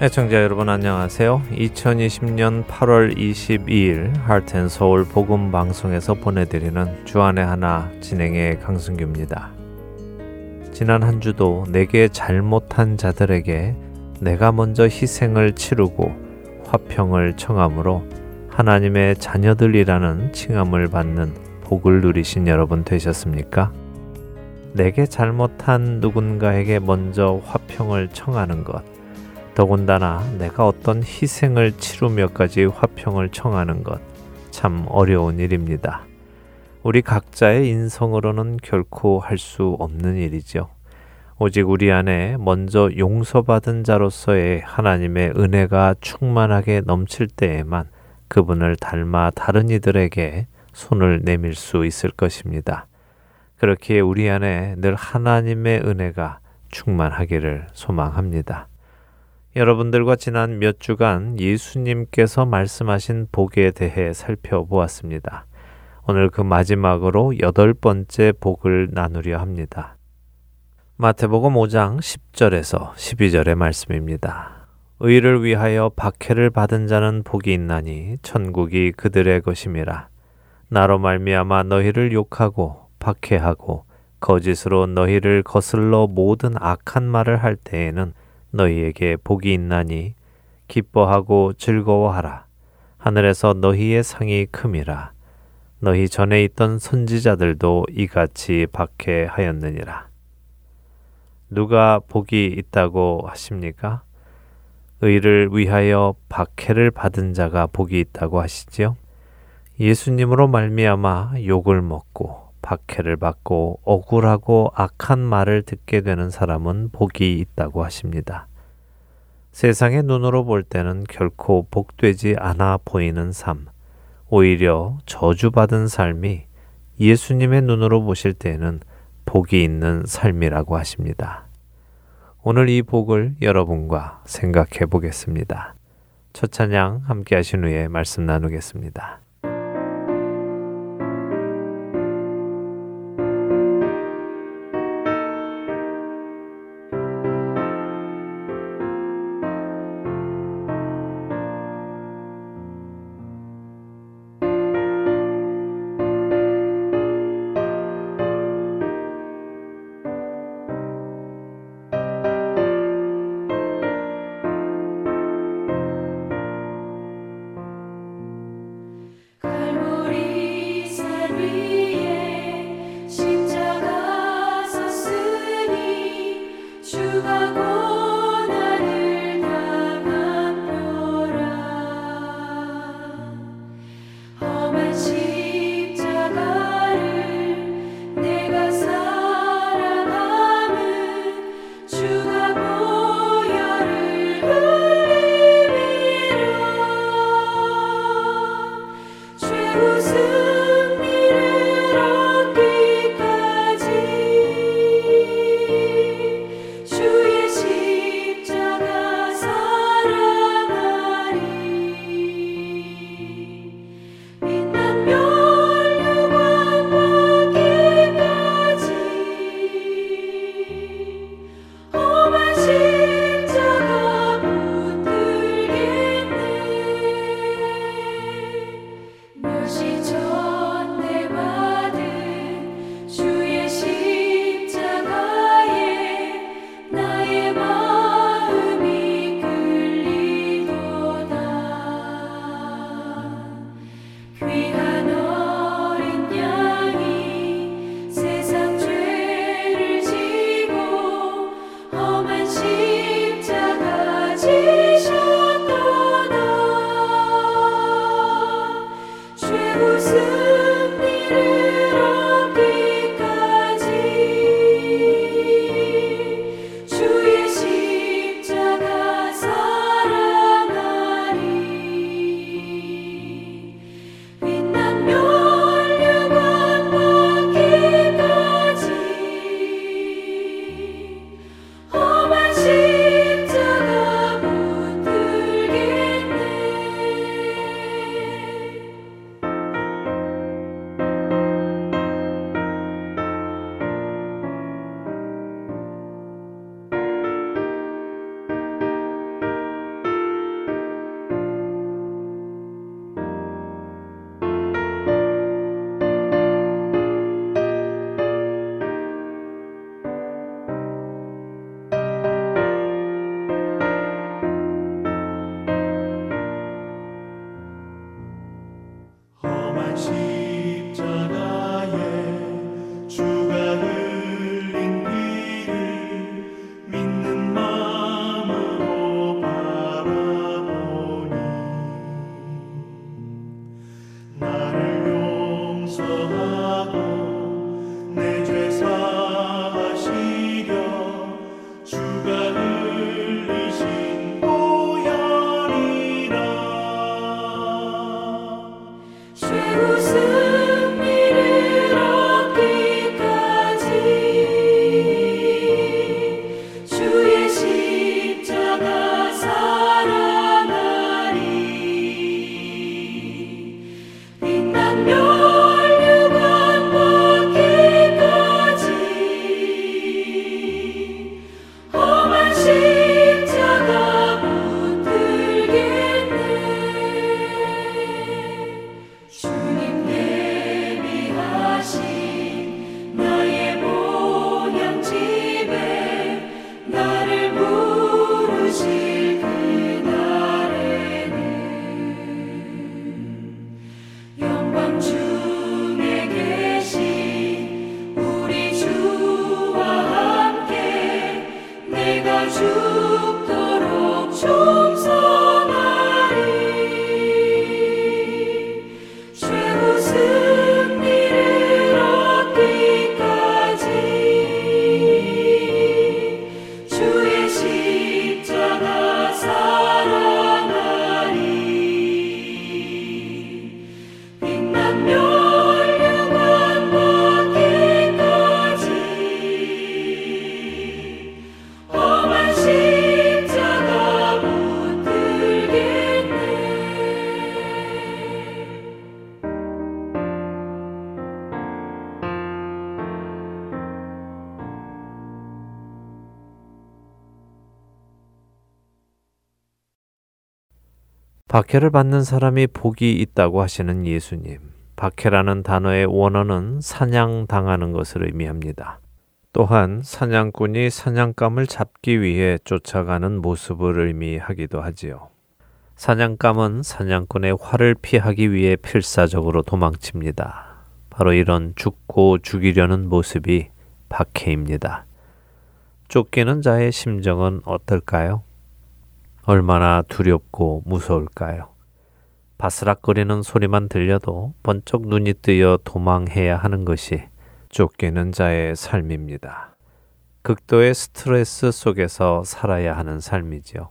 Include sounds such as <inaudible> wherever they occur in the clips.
애청자 여러분 안녕하세요. 2020년 8월 22일 하트앤서울 복음 방송에서 보내드리는 주안의 하나 진행의 강승규입니다. 지난 한 주도 내게 잘못한 자들에게 내가 먼저 희생을 치르고 화평을 청함으로 하나님의 자녀들이라는 칭함을 받는 복을 누리신 여러분 되셨습니까? 내게 잘못한 누군가에게 먼저 화평을 청하는 것. 더군다나 내가 어떤 희생을 치르며까지 화평을 청하는 것 참 어려운 일입니다. 우리 각자의 인성으로는 결코 할 수 없는 일이죠. 오직 우리 안에 먼저 용서받은 자로서의 하나님의 은혜가 충만하게 넘칠 때에만 그분을 닮아 다른 이들에게 손을 내밀 수 있을 것입니다. 그렇게 우리 안에 늘 하나님의 은혜가 충만하기를 소망합니다. 여러분들과 지난 몇 주간 예수님께서 말씀하신 복에 대해 살펴보았습니다. 오늘 그 마지막으로 여덟 번째 복을 나누려 합니다. 마태복음 5장 10절에서 12절의 말씀입니다. 의를 위하여 박해를 받은 자는 복이 있나니 천국이 그들의 것임이라. 나로 말미암아 너희를 욕하고 박해하고 거짓으로 너희를 거슬러 모든 악한 말을 할 때에는 너희에게 복이 있나니 기뻐하고 즐거워하라. 하늘에서 너희의 상이 큼이라. 너희 전에 있던 선지자들도 이같이 박해하였느니라. 누가 복이 있다고 하십니까? 의를 위하여 박해를 받은 자가 복이 있다고 하시지요? 예수님으로 말미암아 욕을 먹고 박해를 받고 억울하고 악한 말을 듣게 되는 사람은 복이 있다고 하십니다. 세상의 눈으로 볼 때는 결코 복되지 않아 보이는 삶, 오히려 저주받은 삶이 예수님의 눈으로 보실 때는 복이 있는 삶이라고 하십니다. 오늘 이 복을 여러분과 생각해 보겠습니다. 첫 찬양 함께 하신 후에 말씀 나누겠습니다. 박해를 받는 사람이 복이 있다고 하시는 예수님. 박해라는 단어의 원어는 사냥당하는 것을 의미합니다. 또한 사냥꾼이 사냥감을 잡기 위해 쫓아가는 모습을 의미하기도 하지요. 사냥감은 사냥꾼의 활을 피하기 위해 필사적으로 도망칩니다. 바로 이런 죽고 죽이려는 모습이 박해입니다. 쫓기는 자의 심정은 어떨까요? 얼마나 두렵고 무서울까요? 바스락거리는 소리만 들려도 번쩍 눈이 뜨여 도망해야 하는 것이 쫓기는 자의 삶입니다. 극도의 스트레스 속에서 살아야 하는 삶이지요.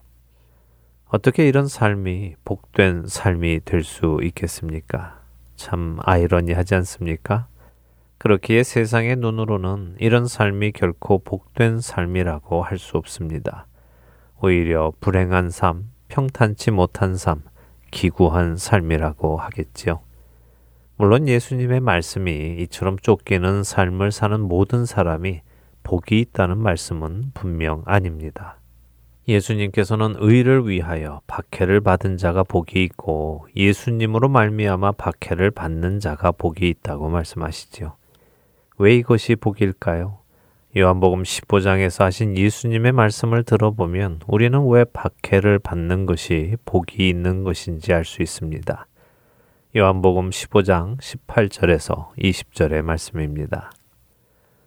어떻게 이런 삶이 복된 삶이 될 수 있겠습니까? 참 아이러니하지 않습니까? 그렇기에 세상의 눈으로는 이런 삶이 결코 복된 삶이라고 할 수 없습니다. 오히려 불행한 삶, 평탄치 못한 삶, 기구한 삶이라고 하겠지요. 물론 예수님의 말씀이 이처럼 쫓기는 삶을 사는 모든 사람이 복이 있다는 말씀은 분명 아닙니다. 예수님께서는 의를 위하여 박해를 받은 자가 복이 있고 예수님으로 말미암아 박해를 받는 자가 복이 있다고 말씀하시지요. 왜 이것이 복일까요? 요한복음 15장에서 하신 예수님의 말씀을 들어보면 우리는 왜 박해를 받는 것이 복이 있는 것인지 알 수 있습니다. 요한복음 15장 18절에서 20절의 말씀입니다.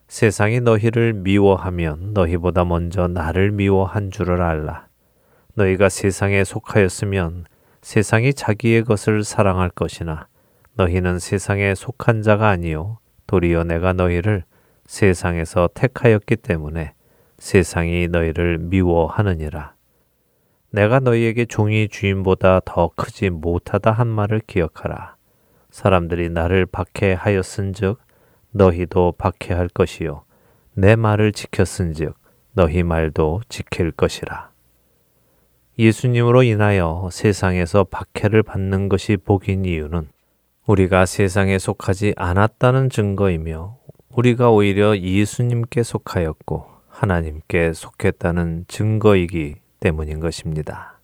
세상이 너희를 미워하면 너희보다 먼저 나를 미워한 줄을 알라. 너희가 세상에 속하였으면 세상이 자기의 것을 사랑할 것이나 너희는 세상에 속한 자가 아니요 도리어 내가 너희를 세상에서 택하였기 때문에 세상이 너희를 미워하느니라. 내가 너희에게 종이 주인보다 더 크지 못하다 한 말을 기억하라. 사람들이 나를 박해하였은즉 너희도 박해할 것이요 내 말을 지켰은즉 너희 말도 지킬 것이라. 예수님으로 인하여 세상에서 박해를 받는 것이 복인 이유는 우리가 세상에 속하지 않았다는 증거이며 우리가 오히려 예수님께 속하였고 하나님께 속했다는 증거이기 때문인 것입니다.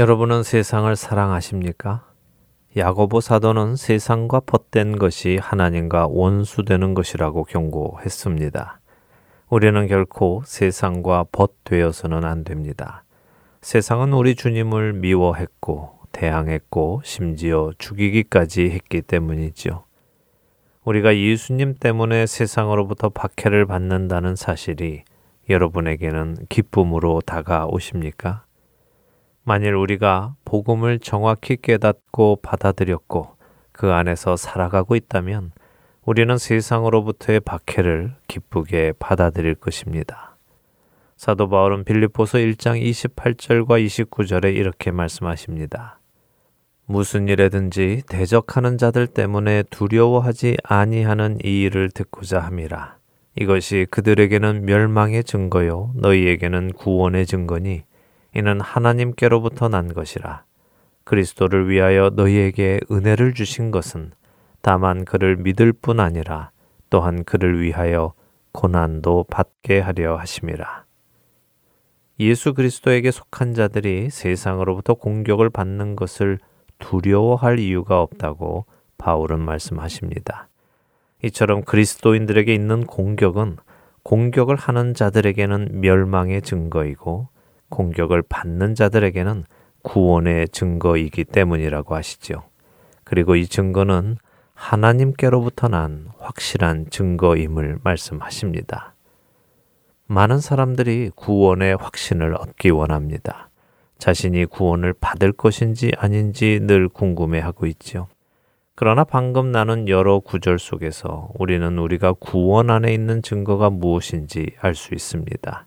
여러분은 세상을 사랑하십니까? 야고보 사도는 세상과 벗된 것이 하나님과 원수되는 것이라고 경고했습니다. 우리는 결코 세상과 벗되어서는 안 됩니다. 세상은 우리 주님을 미워했고 대항했고 심지어 죽이기까지 했기 때문이죠. 우리가 예수님 때문에 세상으로부터 박해를 받는다는 사실이 여러분에게는 기쁨으로 다가오십니까? 만일 우리가 복음을 정확히 깨닫고 받아들였고 그 안에서 살아가고 있다면 우리는 세상으로부터의 박해를 기쁘게 받아들일 것입니다. 사도 바울은 빌립보서 1장 28절과 29절에 이렇게 말씀하십니다. 무슨 일에든지 대적하는 자들 때문에 두려워하지 아니하는 이 일을 듣고자 함이라. 이것이 그들에게는 멸망의 증거요 너희에게는 구원의 증거니 이는 하나님께로부터 난 것이라. 그리스도를 위하여 너희에게 은혜를 주신 것은 다만 그를 믿을 뿐 아니라 또한 그를 위하여 고난도 받게 하려 하심이라. 예수 그리스도에게 속한 자들이 세상으로부터 공격을 받는 것을 두려워할 이유가 없다고 바울은 말씀하십니다. 이처럼 그리스도인들에게 있는 공격은 공격을 하는 자들에게는 멸망의 증거이고 공격을 받는 자들에게는 구원의 증거이기 때문이라고 하시죠. 그리고 이 증거는 하나님께로부터 난 확실한 증거임을 말씀하십니다. 많은 사람들이 구원의 확신을 얻기 원합니다. 자신이 구원을 받을 것인지 아닌지 늘 궁금해하고 있죠. 그러나 방금 나눈 여러 구절 속에서 우리는 우리가 구원 안에 있는 증거가 무엇인지 알 수 있습니다.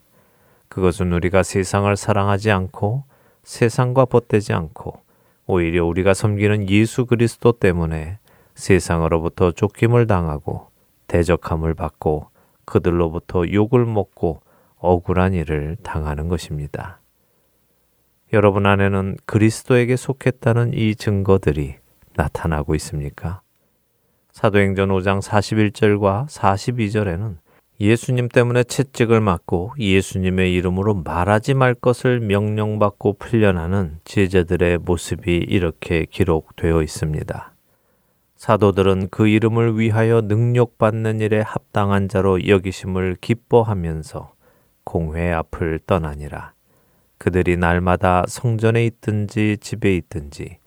그것은 우리가 세상을 사랑하지 않고 세상과 벗되지 않고 오히려 우리가 섬기는 예수 그리스도 때문에 세상으로부터 쫓김을 당하고 대적함을 받고 그들로부터 욕을 먹고 억울한 일을 당하는 것입니다. 여러분 안에는 그리스도에게 속했다는 이 증거들이 나타나고 있습니까? 사도행전 5장 41절과 42절에는 예수님 때문에 채찍을 맞고 예수님의 이름으로 말하지 말 것을 명령받고 풀려나는 제자들의 모습이 이렇게 기록되어 있습니다. 사도들은 그 이름을 위하여 능력받는 일에 합당한 자로 여기심을 기뻐하면서 공회 앞을 떠나니라. 그들이 날마다 성전에 있든지 집에 있든지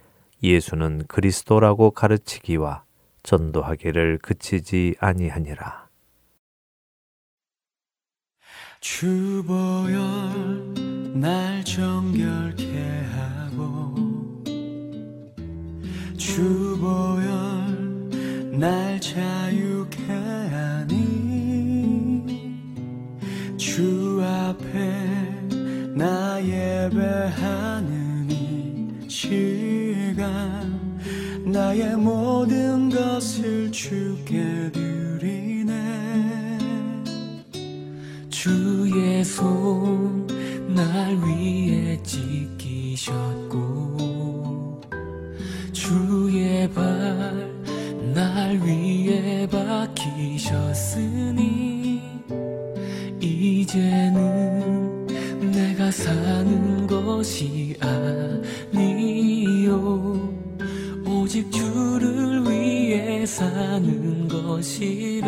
예수는 그리스도라고 가르치기와 전도하기를 그치지 아니하니라. 주보혈 날 정결케 하고 주보혈 날 자유케 하니 주 앞에 나 예배하는 이 시간 나의 모든 것을 주께 드리네 주의 손 날 위에 지키셨고 주의 발 날 위에 박히셨으니 이제는 내가 사는 것이 아니요. 오직 주를 위해 사는 것이라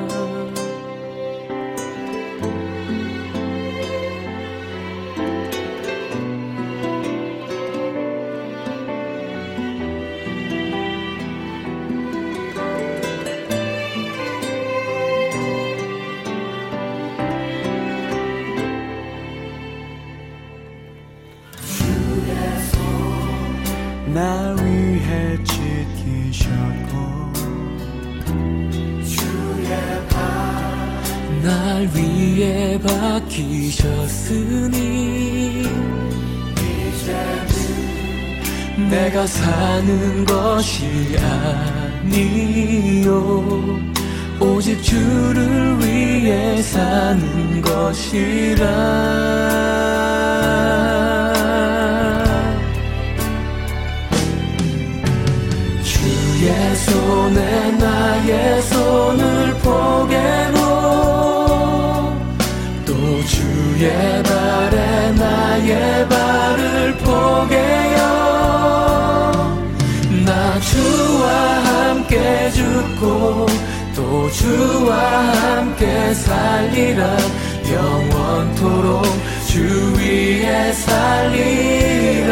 나 위해 지키셨고 날 위해 박히셨으니 이제는 내가 사는 것이 아니요. 오직 주를 위해 사는 것이라 손에 나의 손을 포개고 또 주의 발에 나의 발을 포개요 나 주와 함께 죽고 또 주와 함께 살리라. 영원토록 주 위에 살리라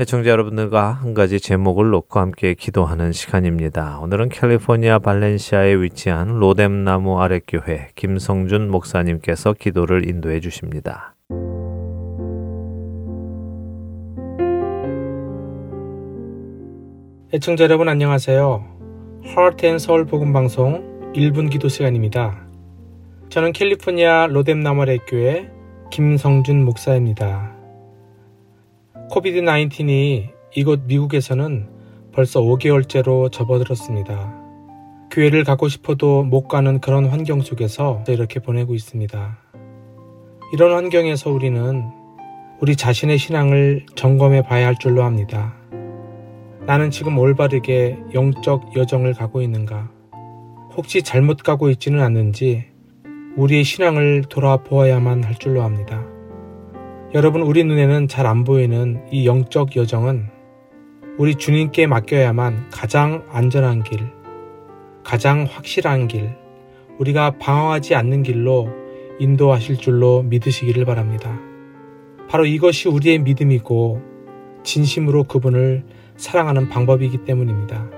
애청자 여러분들과 한 가지 제목을 놓고 함께 기도하는 시간입니다. 오늘은 캘리포니아 발렌시아에 위치한 로뎀나무 아랫교회 김성준 목사님께서 기도를 인도해 주십니다. 애청자 여러분 안녕하세요. And Soul 복음 방송 1분 기도 시간입니다. 저는 캘리포니아 로뎀나무 아랫교회 김성준 목사입니다. 코비드 19이 이곳 미국에서는 벌써 5개월째로 접어들었습니다. 교회를 가고 싶어도 못 가는 그런 환경 속에서 이렇게 보내고 있습니다. 이런 환경에서 우리는 우리 자신의 신앙을 점검해 봐야 할 줄로 압니다. 나는 지금 올바르게 영적 여정을 가고 있는가? 혹시 잘못 가고 있지는 않는지 우리의 신앙을 돌아보아야만 할 줄로 압니다. 여러분, 우리 눈에는 잘 안 보이는 이 영적 여정은 우리 주님께 맡겨야만 가장 안전한 길, 가장 확실한 길, 우리가 방황하지 않는 길로 인도하실 줄로 믿으시기를 바랍니다. 바로 이것이 우리의 믿음이고 진심으로 그분을 사랑하는 방법이기 때문입니다.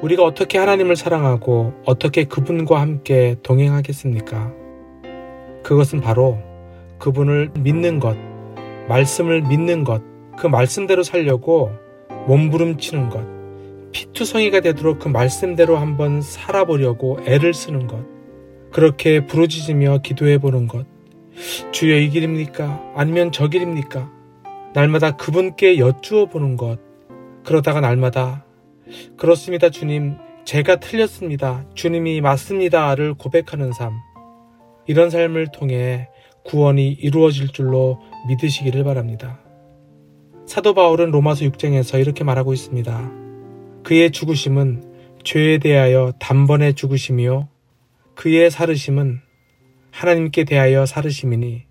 우리가 어떻게 하나님을 사랑하고 어떻게 그분과 함께 동행하겠습니까? 그것은 바로 그분을 믿는 것, 말씀을 믿는 것, 그 말씀대로 살려고 몸부림치는 것, 피투성이가 되도록 그 말씀대로 한번 살아보려고 애를 쓰는 것, 그렇게 부르짖으며 기도해 보는 것, 주여 이 길입니까? 아니면 저 길입니까? 날마다 그분께 여쭈어 보는 것, 그러다가 날마다 그렇습니다, 주님. 제가 틀렸습니다. 주님이 맞습니다를 고백하는 삶. 이런 삶을 통해 구원이 이루어질 줄로 믿으시기를 바랍니다. 사도 바울은 로마서 6장에서 이렇게 말하고 있습니다. 그의 죽으심은 죄에 대하여 단번에 죽으심이요. 그의 사르심은 하나님께 대하여 사르심이니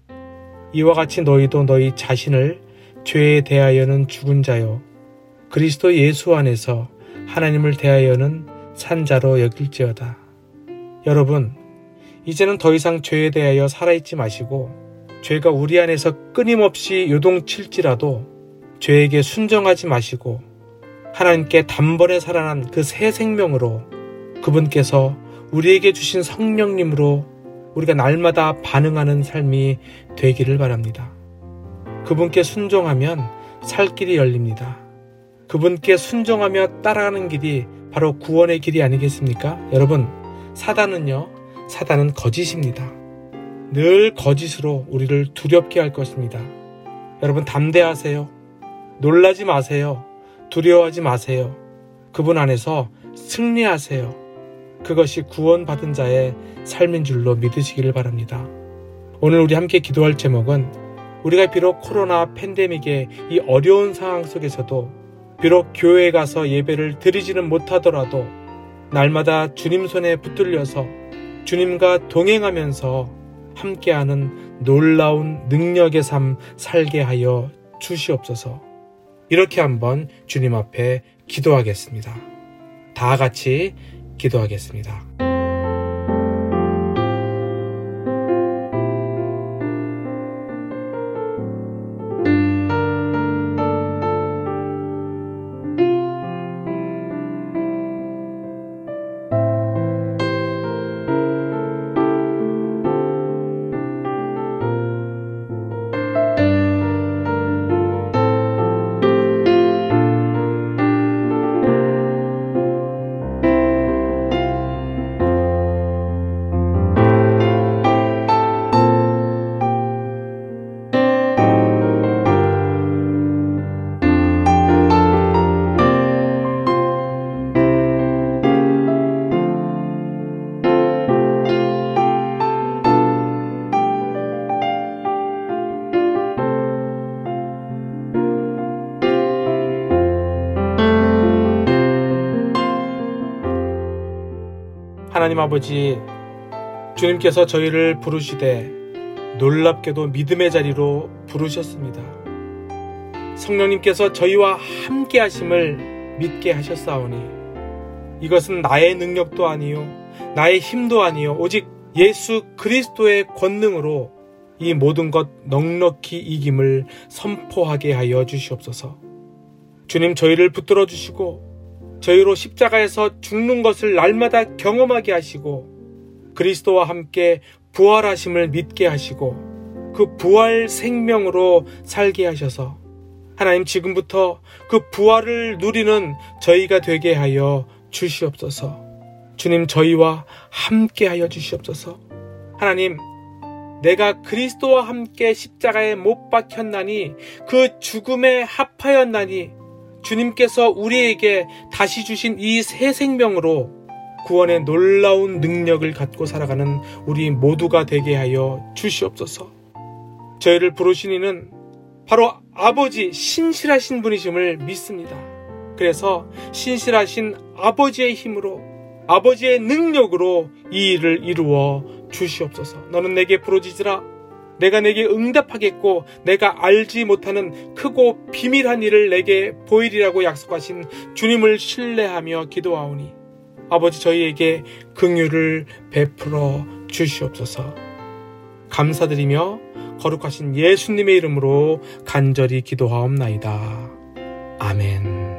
이와 같이 너희도 너희 자신을 죄에 대하여는 죽은 자요. 그리스도 예수 안에서 하나님을 대하여는 산자로 여길지어다. 여러분, 이제는 더 이상 죄에 대하여 살아있지 마시고 죄가 우리 안에서 끊임없이 요동칠지라도 죄에게 순정하지 마시고 하나님께 단번에 살아난 그 새 생명으로 그분께서 우리에게 주신 성령님으로 우리가 날마다 반응하는 삶이 되기를 바랍니다. 그분께 순종하면 살 길이 열립니다. 그분께 순종하며 따라가는 길이 바로 구원의 길이 아니겠습니까? 여러분, 사단은요, 사단은 거짓입니다. 늘 거짓으로 우리를 두렵게 할 것입니다. 여러분, 담대하세요. 놀라지 마세요. 두려워하지 마세요. 그분 안에서 승리하세요. 그것이 구원받은 자의 삶인 줄로 믿으시기를 바랍니다. 오늘 우리 함께 기도할 제목은 우리가 비록 코로나 팬데믹의 이 어려운 상황 속에서도 비록 교회에 가서 예배를 드리지는 못하더라도 날마다 주님 손에 붙들려서 주님과 동행하면서 함께하는 놀라운 능력의 삶 살게 하여 주시옵소서. 이렇게 한번 주님 앞에 기도하겠습니다. 다 같이 기도하겠습니다. 아버지, 주님께서 저희를 부르시되 놀랍게도 믿음의 자리로 부르셨습니다. 성령님께서 저희와 함께 하심을 믿게 하셨사오니 이것은 나의 능력도 아니요 나의 힘도 아니요 오직 예수 그리스도의 권능으로 이 모든 것 넉넉히 이김을 선포하게 하여 주시옵소서. 주님 저희를 붙들어 주시고 저희로 십자가에서 죽는 것을 날마다 경험하게 하시고 그리스도와 함께 부활하심을 믿게 하시고 그 부활 생명으로 살게 하셔서 하나님 지금부터 그 부활을 누리는 저희가 되게 하여 주시옵소서. 주님 저희와 함께 하여 주시옵소서. 하나님 내가 그리스도와 함께 십자가에 못 박혔나니 그 죽음에 합하였나니 주님께서 우리에게 다시 주신 이 새 생명으로 구원의 놀라운 능력을 갖고 살아가는 우리 모두가 되게 하여 주시옵소서. 저희를 부르신 이는 바로 아버지 신실하신 분이심을 믿습니다. 그래서 신실하신 아버지의 힘으로 아버지의 능력으로 이 일을 이루어 주시옵소서. 너는 내게 부르짖으라 내가 내게 응답하겠고 내가 알지 못하는 크고 비밀한 일을 내게 보이리라고 약속하신 주님을 신뢰하며 기도하오니 아버지 저희에게 긍휼을 베풀어 주시옵소서. 감사드리며 거룩하신 예수님의 이름으로 간절히 기도하옵나이다. 아멘.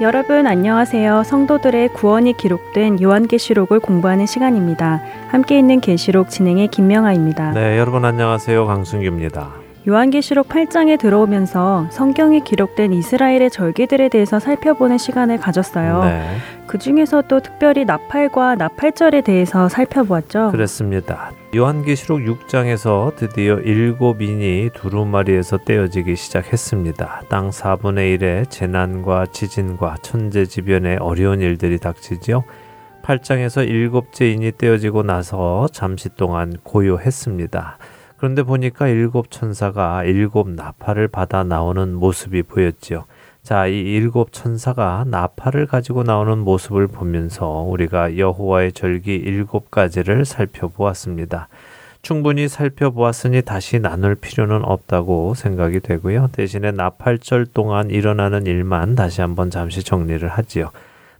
여러분 안녕하세요. 성도들의 구원이 기록된 요한계시록을 공부하는 시간입니다. 함께 있는 계시록 진행의 김명아입니다. 네, 여러분 안녕하세요. 강승규입니다. 요한계시록 8장에 들어오면서 성경에 기록된 이스라엘의 절기들에 대해서 살펴보는 시간을 가졌어요. 네. 그 중에서도 특별히 나팔과 나팔절에 대해서 살펴보았죠. 그렇습니다. 요한계시록 6장에서 드디어 일곱 인이 두루마리에서 떼어지기 시작했습니다. 땅 4분의 1의 재난과 지진과 천재지변의 어려운 일들이 닥치지요. 8장에서 일곱째 인이 떼어지고 나서 잠시 동안 고요했습니다. 그런데 보니까 일곱 천사가 일곱 나팔을 받아 나오는 모습이 보였지요. 자, 이 일곱 천사가 나팔을 가지고 나오는 모습을 보면서 우리가 여호와의 절기 일곱 가지를 살펴보았습니다. 충분히 살펴보았으니 다시 나눌 필요는 없다고 생각이 되고요. 대신에 나팔절 동안 일어나는 일만 다시 한번 잠시 정리를 하지요.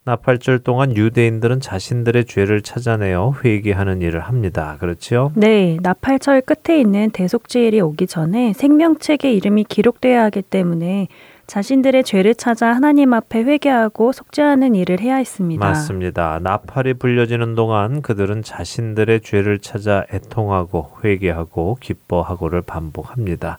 나팔절 동안 유대인들은 자신들의 죄를 찾아내어 회개하는 일을 합니다. 그렇지요? 네, 나팔절 끝에 있는 대속죄일이 오기 전에 생명책의 이름이 기록되어야 하기 때문에 자신들의 죄를 찾아 하나님 앞에 회개하고 속죄하는 일을 해야 했습니다. 맞습니다. 나팔이 불려지는 동안 그들은 자신들의 죄를 찾아 애통하고 회개하고 기뻐하고를 반복합니다.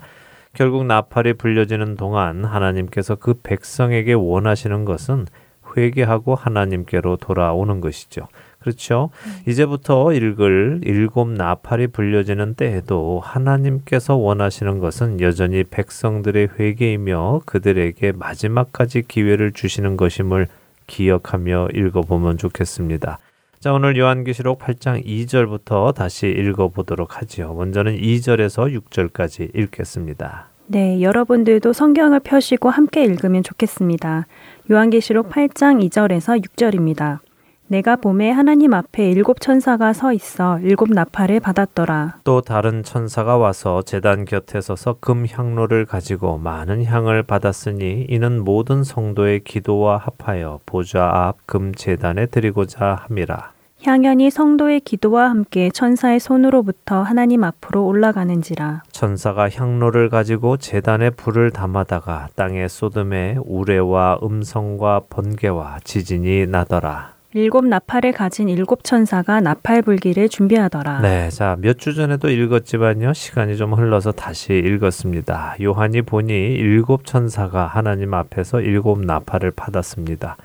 결국 나팔이 불려지는 동안 하나님께서 그 백성에게 원하시는 것은 회개하고 하나님께로 돌아오는 것이죠. 그렇죠. 음. 이제부터 읽을 일곱 나팔이 불려지는 때에도 하나님께서 원하시는 것은 여전히 백성들의 회개이며 그들에게 마지막까지 기회를 주시는 것임을 기억하며 읽어보면 좋겠습니다. 자, 오늘 요한계시록 8장 2절부터 다시 읽어보도록 하지요. 먼저는 2절에서 6절까지 읽겠습니다. 네, 여러분들도 성경을 펴시고 함께 읽으면 좋겠습니다. 요한계시록 8장 2절에서 6절입니다. 내가 봄에 하나님 앞에 일곱 천사가 서 있어 일곱 나팔을 받았더라. 또 다른 천사가 와서 제단 곁에 서서 금 향로를 가지고 많은 향을 받았으니 이는 모든 성도의 기도와 합하여 보좌 앞 금 제단에 드리고자 함이라. 향연이 성도의 기도와 함께 천사의 손으로부터 하나님 앞으로 올라가는지라. 천사가 향로를 가지고 제단에 불을 담아다가 땅에 쏟음에 우레와 음성과 번개와 지진이 나더라. 일곱 나팔을 가진 일곱 천사가 나팔 불기를 준비하더라. 네, 자, 몇 주 전에도 읽었지만요. 시간이 좀 흘러서 다시 읽었습니다. 요한이 보니 일곱 천사가 하나님 앞에서 일곱 나팔을 받았습니다.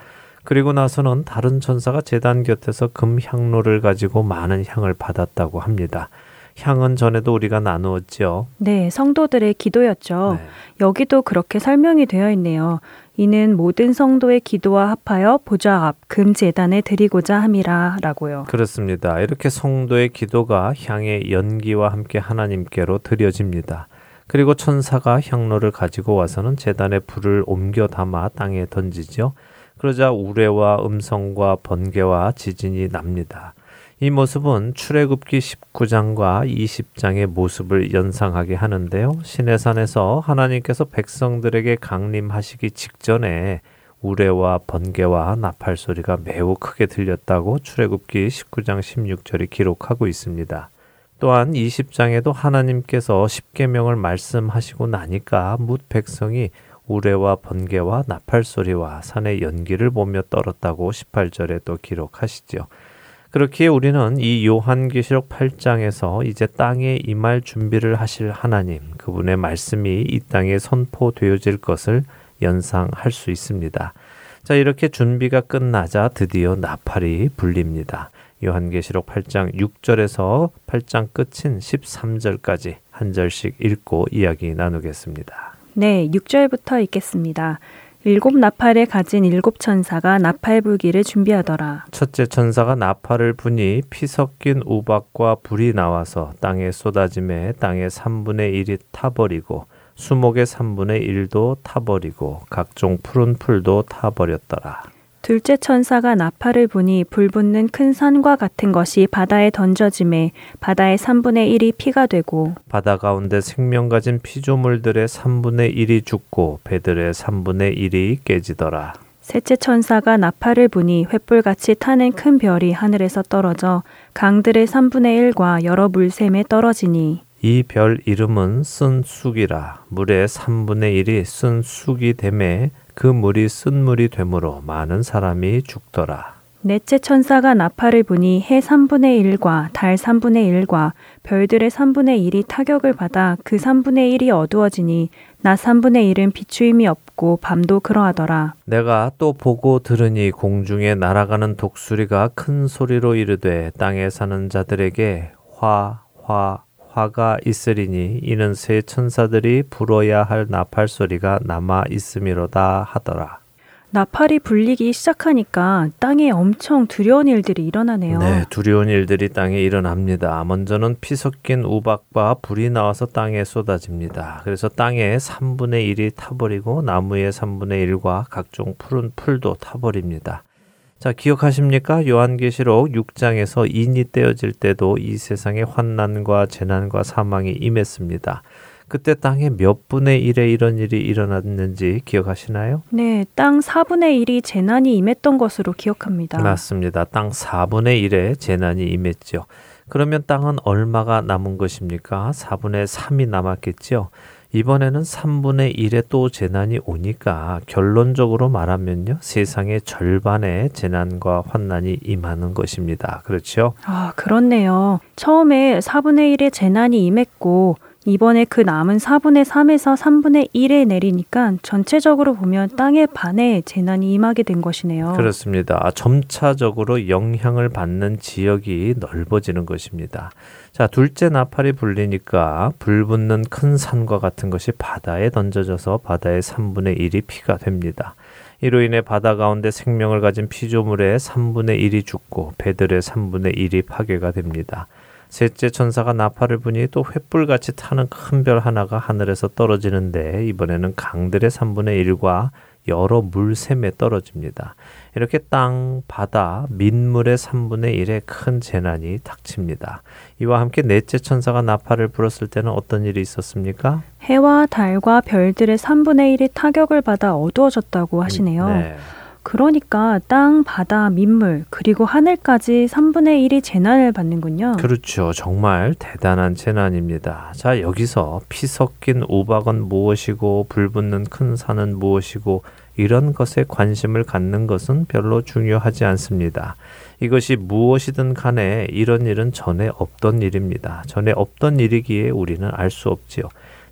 그리고 나서는 다른 천사가 제단 곁에서 금 향로를 가지고 많은 향을 받았다고 합니다. 향은 전에도 우리가 나누었죠. 네, 성도들의 기도였죠. 네. 여기도 그렇게 설명이 되어 있네요. 이는 모든 성도의 기도와 합하여 보좌 앞금 제단에 드리고자 함이라라고요. 그렇습니다. 이렇게 성도의 기도가 향의 연기와 함께 하나님께로 드려집니다. 그리고 천사가 향로를 가지고 와서는 제단에 불을 옮겨 담아 땅에 던지죠. 그러자 우레와 음성과 번개와 지진이 납니다. 이 모습은 출애굽기 19장과 20장의 모습을 연상하게 하는데요. 시내산에서 하나님께서 백성들에게 강림하시기 직전에 우레와 번개와 나팔 소리가 매우 크게 들렸다고 출애굽기 19장 16절이 기록하고 있습니다. 또한 20장에도 하나님께서 십계명을 말씀하시고 나니까 뭇 백성이 우레와 번개와 나팔 소리와 산의 연기를 보며 떨었다고 18절에 또 기록하시죠. 그렇기에 우리는 이 요한계시록 8장에서 이제 땅에 임할 준비를 하실 하나님, 그분의 말씀이 이 땅에 선포되어질 것을 연상할 수 있습니다. 자, 이렇게 준비가 끝나자 드디어 나팔이 불립니다. 요한계시록 8장 6절에서 8장 끝인 13절까지 한 절씩 읽고 이야기 나누겠습니다. 네, 6절부터 읽겠습니다. 일곱 나팔을 가진 일곱 천사가 나팔 불기를 준비하더라. 첫째 천사가 나팔을 부니 피 섞인 우박과 불이 나와서 땅에 쏟아짐에 땅의 3분의 1이 타버리고 수목의 3분의 1도 타버리고 각종 푸른 풀도 타버렸더라. 둘째 천사가 나팔을 부니 불붙는 큰 산과 같은 것이 바다에 던져짐에 바다의 3분의 1이 피가 되고 바다 가운데 생명 가진 피조물들의 3분의 1이 죽고 배들의 3분의 1이 깨지더라. 셋째 천사가 나팔을 부니 횃불같이 타는 큰 별이 하늘에서 떨어져 강들의 3분의 1과 여러 물샘에 떨어지니 이 별 이름은 쓴쑥이라 물의 3분의 1이 쓴쑥이 됨에 그 물이 쓴 물이 되므로 많은 사람이 죽더라. 넷째 천사가 나팔을 부니 해 3분의 1과 달 3분의 1과 별들의 3분의 1이 타격을 받아 그 3분의 1이 어두워지니 낮 3분의 1은 비추임이 없고 밤도 그러하더라. 내가 또 보고 들으니 공중에 날아가는 독수리가 큰 소리로 이르되 땅에 사는 자들에게 화, 화, 화가 있으리니 이는 새 천사들이 불어야 할 나팔 소리가 남아 있음이로다 하더라. 나팔이 불리기 시작하니까 땅에 엄청 두려운 일들이 일어나네요. 네, 두려운 일들이 땅에 일어납니다. 먼저는 피 섞인 우박과 불이 나와서 땅에 쏟아집니다. 그래서 땅에 3분의 1이 타버리고 나무의 3분의 1과 각종 푸른 풀도 타버립니다. 자, 기억하십니까? 요한계시록 6장에서 인이 떼어질 때도 이 세상에 환난과 재난과 사망이 임했습니다. 그때 땅에 몇 분의 1에 이런 일이 일어났는지 기억하시나요? 네, 땅 4분의 1이 재난이 임했던 것으로 기억합니다. 맞습니다. 땅 4분의 1에 재난이 임했죠. 그러면 땅은 얼마가 남은 것입니까? 4분의 3이 남았겠죠. 이번에는 3분의 1에 또 재난이 오니까 결론적으로 말하면요. 세상의 절반의 재난과 환난이 임하는 것입니다. 그렇죠? 아, 그렇네요. 처음에 4분의 1의 재난이 임했고 이번에 그 남은 4분의 3에서 3분의 1에 내리니까 전체적으로 보면 땅의 반에 재난이 임하게 된 것이네요. 그렇습니다. 점차적으로 영향을 받는 지역이 넓어지는 것입니다. 자, 둘째 나팔이 불리니까 불붙는 큰 산과 같은 것이 바다에 던져져서 바다의 3분의 1이 피가 됩니다. 이로 인해 바다 가운데 생명을 가진 피조물의 3분의 1이 죽고 배들의 3분의 1이 파괴가 됩니다. 셋째 천사가 나팔을 부니 또 횃불같이 타는 큰 별 하나가 하늘에서 떨어지는데 이번에는 강들의 3분의 1과 여러 물샘에 떨어집니다. 이렇게 땅, 바다, 민물의 3분의 1의 큰 재난이 닥칩니다. 이와 함께 넷째 천사가 나팔을 불었을 때는 어떤 일이 있었습니까? 해와 달과 별들의 3분의 1이 타격을 받아 어두워졌다고 하시네요. 네. 그러니까 땅, 바다, 민물, 그리고 하늘까지 3분의 1이 재난을 받는군요. 그렇죠. 정말 대단한 재난입니다. 자, 여기서 피 섞인 우박은 무엇이고 불 붙는 큰 산은 무엇이고 이런 것에 관심을 갖는 것은 별로 중요하지 않습니다. 이것이 무엇이든 간에 이런 일은 전에 없던 일입니다. 전에 없던 일이기에 우리는 알 수 없지요.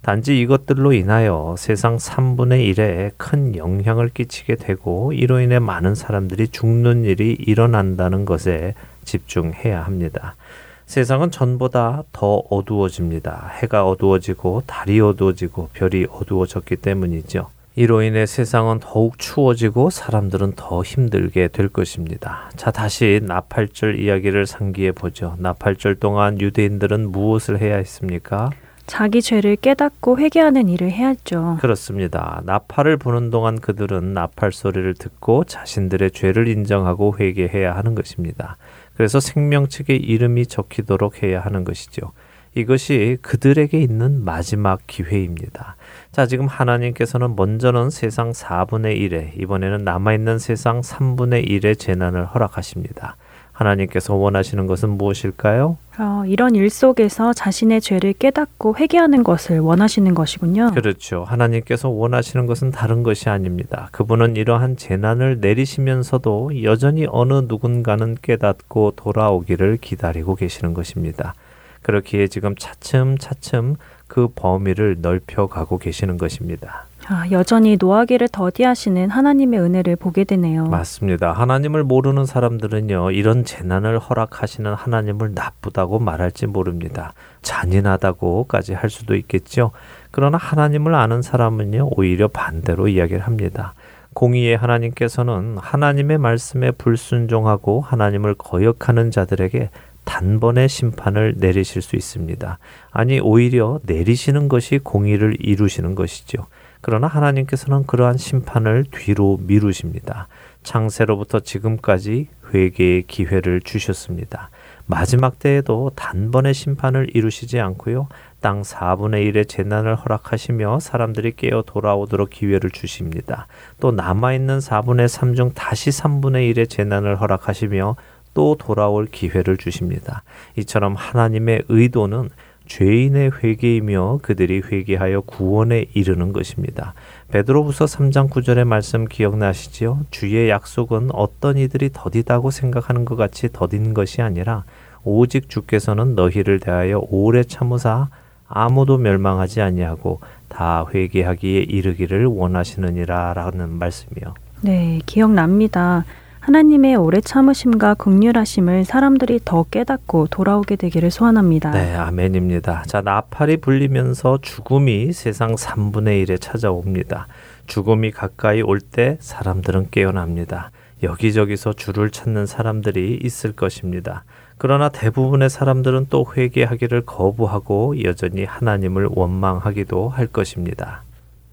단지 이것들로 인하여 세상 3분의 1에 큰 영향을 끼치게 되고 이로 인해 많은 사람들이 죽는 일이 일어난다는 것에 집중해야 합니다. 세상은 전보다 더 어두워집니다. 해가 어두워지고 달이 어두워지고 별이 어두워졌기 때문이죠. 이로 인해 세상은 더욱 추워지고 사람들은 더 힘들게 될 것입니다. 자, 다시 나팔절 이야기를 상기해 보죠. 나팔절 동안 유대인들은 무엇을 해야 했습니까? 자기 죄를 깨닫고 회개하는 일을 해야죠. 그렇습니다. 나팔을 부는 동안 그들은 나팔 소리를 듣고 자신들의 죄를 인정하고 회개해야 하는 것입니다. 그래서 생명책의 이름이 적히도록 해야 하는 것이죠. 이것이 그들에게 있는 마지막 기회입니다. 자, 지금 하나님께서는 먼저는 세상 4분의 1에, 이번에는 남아있는 세상 3분의 1의 재난을 허락하십니다. 하나님께서 원하시는 것은 무엇일까요? 어, 이런 일 속에서 자신의 죄를 깨닫고 회개하는 것을 원하시는 것이군요. 그렇죠. 하나님께서 원하시는 것은 다른 것이 아닙니다. 그분은 이러한 재난을 내리시면서도 여전히 어느 누군가는 깨닫고 돌아오기를 기다리고 계시는 것입니다. 그렇기에 지금 차츰차츰 그 범위를 넓혀가고 계시는 것입니다. 아, 여전히 노하기를 더디하시는 하나님의 은혜를 보게 되네요. 맞습니다. 하나님을 모르는 사람들은요, 이런 재난을 허락하시는 하나님을 나쁘다고 말할지 모릅니다. 잔인하다고까지 할 수도 있겠죠. 그러나 하나님을 아는 사람은요, 오히려 반대로 이야기를 합니다. 공의의 하나님께서는 하나님의 말씀에 불순종하고 하나님을 거역하는 자들에게 단번에 심판을 내리실 수 있습니다. 아니, 오히려 내리시는 것이 공의를 이루시는 것이죠. 그러나 하나님께서는 그러한 심판을 뒤로 미루십니다. 창세로부터 지금까지 회개의 기회를 주셨습니다. 마지막 때에도 단번에 심판을 이루시지 않고요. 땅 4분의 1의 재난을 허락하시며 사람들이 깨어 돌아오도록 기회를 주십니다. 또 남아있는 4분의 3 중 다시 3분의 1의 재난을 허락하시며 또 돌아올 기회를 주십니다. 이처럼 하나님의 의도는 죄인의 회개이며 그들이 회개하여 구원에 이르는 것입니다. 베드로후서 3장 9절의 말씀 기억나시지요? 주의 약속은 어떤 이들이 더디다고 생각하는 것 같이 더딘 것이 아니라 오직 주께서는 너희를 대하여 오래 참으사 아무도 멸망하지 아니하고 다 회개하기에 이르기를 원하시느니라라는 말씀이요. 네, 기억납니다. 하나님의 오래 참으심과 극률하심을 사람들이 더 깨닫고 돌아오게 되기를 소원합니다. 네, 아멘입니다. 자, 나팔이 불리면서 죽음이 세상 3분의 1에 찾아옵니다. 죽음이 가까이 올 때 사람들은 깨어납니다. 여기저기서 주를 찾는 사람들이 있을 것입니다. 그러나 대부분의 사람들은 또 회개하기를 거부하고 여전히 하나님을 원망하기도 할 것입니다.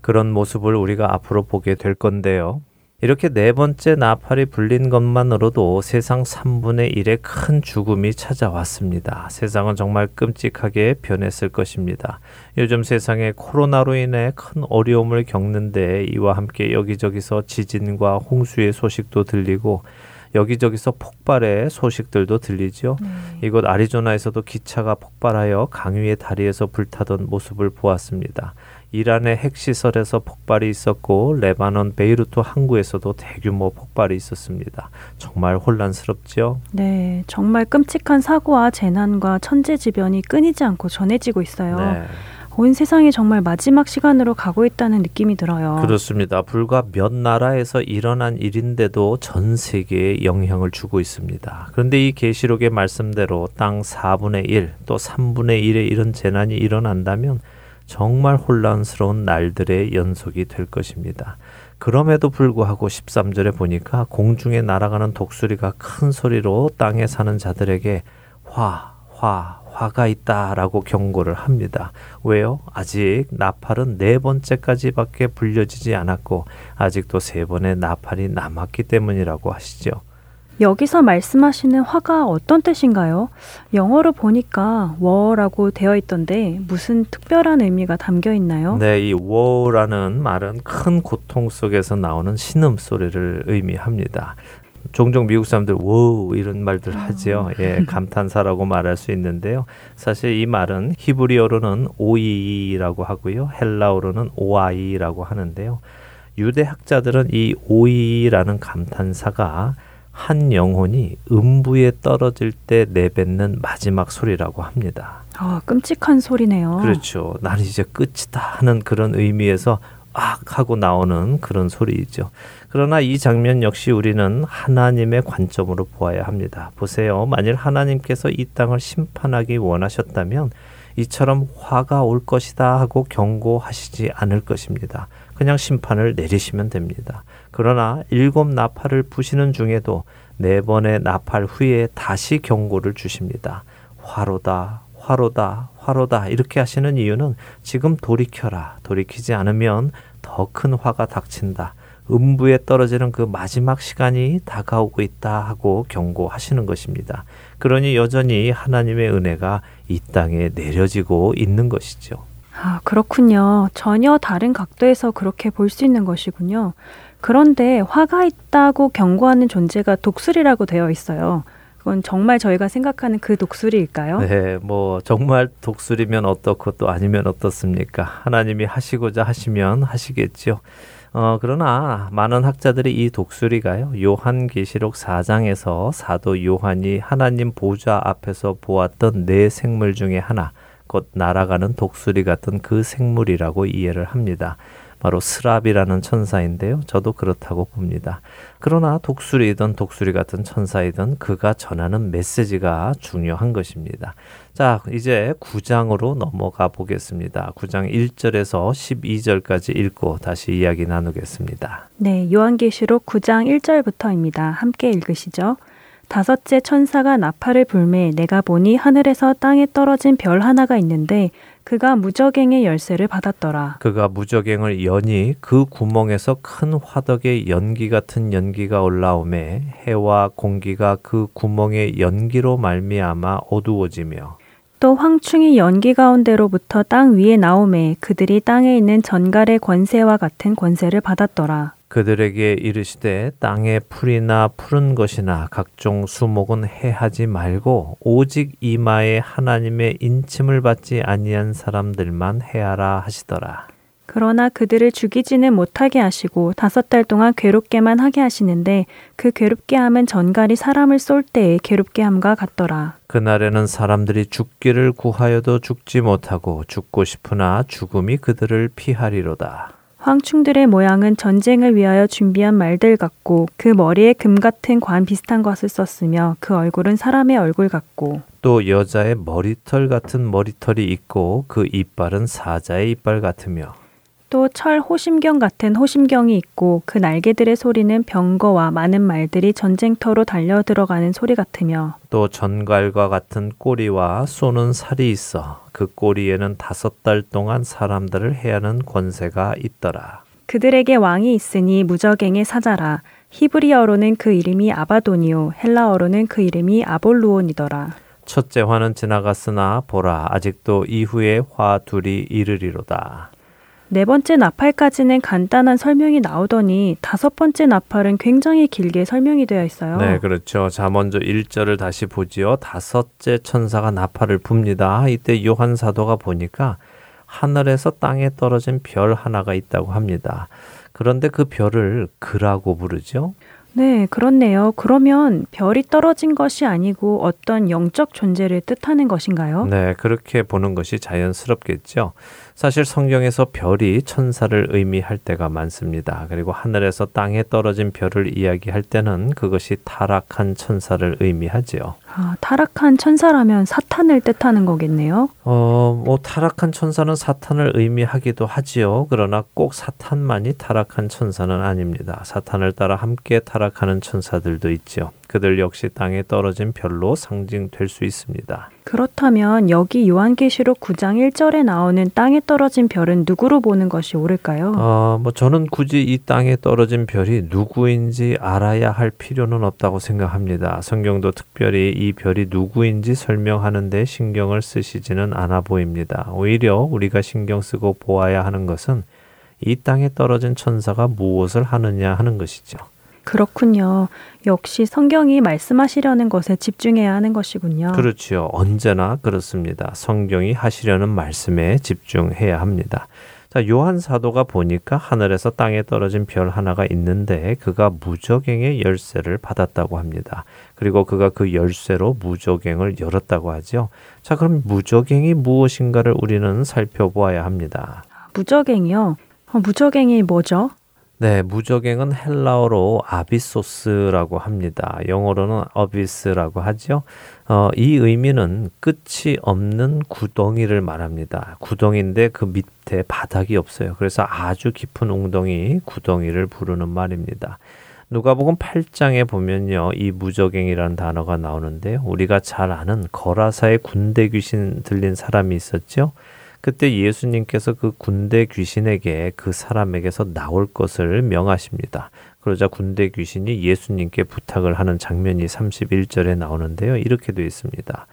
그런 모습을 우리가 앞으로 보게 될 건데요. 이렇게 네 번째 나팔이 불린 것만으로도 세상 3분의 1의 큰 죽음이 찾아왔습니다. 세상은 정말 끔찍하게 변했을 것입니다. 요즘 세상에 코로나로 인해 큰 어려움을 겪는데 이와 함께 여기저기서 지진과 홍수의 소식도 들리고 여기저기서 폭발의 소식들도 들리죠. 네. 이곳 아리조나에서도 기차가 폭발하여 강위의 다리에서 불타던 모습을 보았습니다. 이란의 핵시설에서 폭발이 있었고 레바논 베이루트 항구에서도 대규모 폭발이 있었습니다. 정말 혼란스럽죠? 네, 정말 끔찍한 사고와 재난과 천재지변이 끊이지 않고 전해지고 있어요. 네. 온 세상이 정말 마지막 시간으로 가고 있다는 느낌이 들어요. 그렇습니다. 불과 몇 나라에서 일어난 일인데도 전 세계에 영향을 주고 있습니다. 그런데 이 계시록의 말씀대로 땅 4분의 1, 또 3분의 1의 이런 재난이 일어난다면 정말 혼란스러운 날들의 연속이 될 것입니다. 그럼에도 불구하고 13절에 보니까 공중에 날아가는 독수리가 큰 소리로 땅에 사는 자들에게 화, 화, 화가 있다라고 경고를 합니다. 왜요? 아직 나팔은 네 번째까지밖에 불려지지 않았고 아직도 세 번의 나팔이 남았기 때문이라고 하시죠. 여기서 말씀하시는 화가 어떤 뜻인가요? 영어로 보니까 워라고 되어 있던데 무슨 특별한 의미가 담겨 있나요? 네, 이 워라는 말은 큰 고통 속에서 나오는 신음 소리를 의미합니다. 종종 미국 사람들 워 이런 말들 하지요. 아. 예, <laughs> 감탄사라고 말할 수 있는데요. 사실 이 말은 히브리어로는 오이라고 하고요. 헬라어로는 오아이라고 하는데요. 유대 학자들은 이 오이라는 감탄사가 한 영혼이 음부에 떨어질 때 내뱉는 마지막 소리라고 합니다. 아, 끔찍한 소리네요. 그렇죠. 난 이제 끝이다 하는 그런 의미에서 악 하고 나오는 그런 소리이죠. 그러나 이 장면 역시 우리는 하나님의 관점으로 보아야 합니다. 보세요. 만일 하나님께서 이 땅을 심판하기 원하셨다면 이처럼 화가 올 것이다 하고 경고하시지 않을 것입니다. 그냥 심판을 내리시면 됩니다. 그러나 일곱 나팔을 부시는 중에도 네 번의 나팔 후에 다시 경고를 주십니다. 화로다, 화로다, 화로다 이렇게 하시는 이유는 지금 돌이켜라. 돌이키지 않으면 더 큰 화가 닥친다. 음부에 떨어지는 그 마지막 시간이 다가오고 있다 하고 경고하시는 것입니다. 그러니 여전히 하나님의 은혜가 이 땅에 내려지고 있는 것이죠. 아, 그렇군요. 전혀 다른 각도에서 그렇게 볼 수 있는 것이군요. 그런데 화가 있다고 경고하는 존재가 독수리라고 되어 있어요. 그건 정말 저희가 생각하는 그 독수리일까요? 네, 뭐 정말 독수리면 어떻고 또 아니면 어떻습니까? 하나님이 하시고자 하시면 하시겠죠. 어, 그러나 많은 학자들이 이 독수리가요. 요한계시록 4장에서 사도 요한이 하나님 보좌 앞에서 보았던 네 생물 중에 하나, 곧 날아가는 독수리 같은 그 생물이라고 이해를 합니다. 바로 스랍이라는 천사인데요. 저도 그렇다고 봅니다. 그러나 독수리이든 독수리 같은 천사이든 그가 전하는 메시지가 중요한 것입니다. 자, 이제 9장으로 넘어가 보겠습니다. 9장 1절에서 12절까지 읽고 다시 이야기 나누겠습니다. 네, 요한계시록 9장 1절부터입니다. 함께 읽으시죠. 다섯째 천사가 나팔을 불매 내가 보니 하늘에서 땅에 떨어진 별 하나가 있는데 그가 무적행의 열쇠를 받았더라. 그가 무적행을 여니 그 구멍에서 큰 화덕의 연기 같은 연기가 올라오매 해와 공기가 그 구멍의 연기로 말미암아 어두워지며 또 황충이 연기 가운데로부터 땅 위에 나오매 그들이 땅에 있는 전갈의 권세와 같은 권세를 받았더라. 그들에게 이르시되 땅의 풀이나 푸른 것이나 각종 수목은 해하지 말고 오직 이마에 하나님의 인침을 받지 아니한 사람들만 해하라 하시더라. 그러나 그들을 죽이지는 못하게 하시고 다섯 달 동안 괴롭게만 하게 하시는데 그 괴롭게 함은 전갈이 사람을 쏠 때의 괴롭게 함과 같더라. 그날에는 사람들이 죽기를 구하여도 죽지 못하고 죽고 싶으나 죽음이 그들을 피하리로다. 황충들의 모양은 전쟁을 위하여 준비한 말들 같고 그 머리에 금 같은 관 비슷한 것을 썼으며 그 얼굴은 사람의 얼굴 같고 또 여자의 머리털 같은 머리털이 있고 그 이빨은 사자의 이빨 같으며 또 철 호심경 같은 호심경이 있고 그 날개들의 소리는 병거와 많은 말들이 전쟁터로 달려 들어가는 소리 같으며 또 전갈과 같은 꼬리와 쏘는 살이 있어 그 꼬리에는 다섯 달 동안 사람들을 해하는 권세가 있더라. 그들에게 왕이 있으니 무적행의 사자라 히브리어로는 그 이름이 아바도니오 헬라어로는 그 이름이 아볼루온이더라. 첫째 화는 지나갔으나 보라 아직도 이후에 화 둘이 이르리로다. 네 번째 나팔까지는 간단한 설명이 나오더니 다섯 번째 나팔은 굉장히 길게 설명이 되어 있어요. 네, 그렇죠. 자, 먼저 1절을 다시 보지요. 다섯째 천사가 나팔을 붑니다. 이때 요한 사도가 보니까 하늘에서 땅에 떨어진 별 하나가 있다고 합니다. 그런데 그 별을 그라고 부르죠. 네, 그렇네요. 그러면 별이 떨어진 것이 아니고 어떤 영적 존재를 뜻하는 것인가요? 네, 그렇게 보는 것이 자연스럽겠죠. 사실 성경에서 별이 천사를 의미할 때가 많습니다. 그리고 하늘에서 땅에 떨어진 별을 이야기할 때는 그것이 타락한 천사를 의미하지요. 아, 타락한 천사라면 사탄을 뜻하는 거겠네요. 어, 뭐 타락한 천사는 사탄을 의미하기도 하지요. 그러나 꼭 사탄만이 타락한 천사는 아닙니다. 사탄을 따라 함께 타락하는 천사들도 있죠. 그들 역시 땅에 떨어진 별로 상징될 수 있습니다. 그렇다면 여기 요한계시록 9장 1절에 나오는 땅에 떨어진 별은 누구로 보는 것이 옳을까요? 어, 뭐 저는 굳이 이 땅에 떨어진 별이 누구인지 알아야 할 필요는 없다고 생각합니다. 성경도 특별히 이 별이 누구인지 설명하는데 신경을 쓰시지는 않아 보입니다. 오히려 우리가 신경 쓰고 보아야 하는 것은 이 땅에 떨어진 천사가 무엇을 하느냐 하는 것이죠. 그렇군요. 역시 성경이 말씀하시려는 것에 집중해야 하는 것이군요. 그렇지요. 언제나 그렇습니다. 성경이 하시려는 말씀에 집중해야 합니다. 자, 요한 사도가 보니까 하늘에서 땅에 떨어진 별 하나가 있는데 그가 무적행의 열쇠를 받았다고 합니다. 그리고 그가 그 열쇠로 무적행을 열었다고 하죠. 자, 그럼 무적행이 무엇인가를 우리는 살펴보아야 합니다. 무적행이요? 어, 무적행이 뭐죠? 네, 무적행은 헬라어로 아비소스라고 합니다. 영어로는 어비스라고 하죠. 어, 이 의미는 끝이 없는 구덩이를 말합니다. 구덩이인데 그 밑에 바닥이 없어요. 그래서 아주 깊은 웅덩이 구덩이를 부르는 말입니다. 누가복음 8장에 보면요. 이 무적행이라는 단어가 나오는데요. 우리가 잘 아는 거라사의 군대 귀신 들린 사람이 있었죠. 그때 예수님께서 그 군대 귀신에게 그 사람에게서 나올 것을 명하십니다. 그러자 군대 귀신이 예수님께 부탁을 하는 장면이 31절에 나오는데요. 이렇게 되어 있습니다.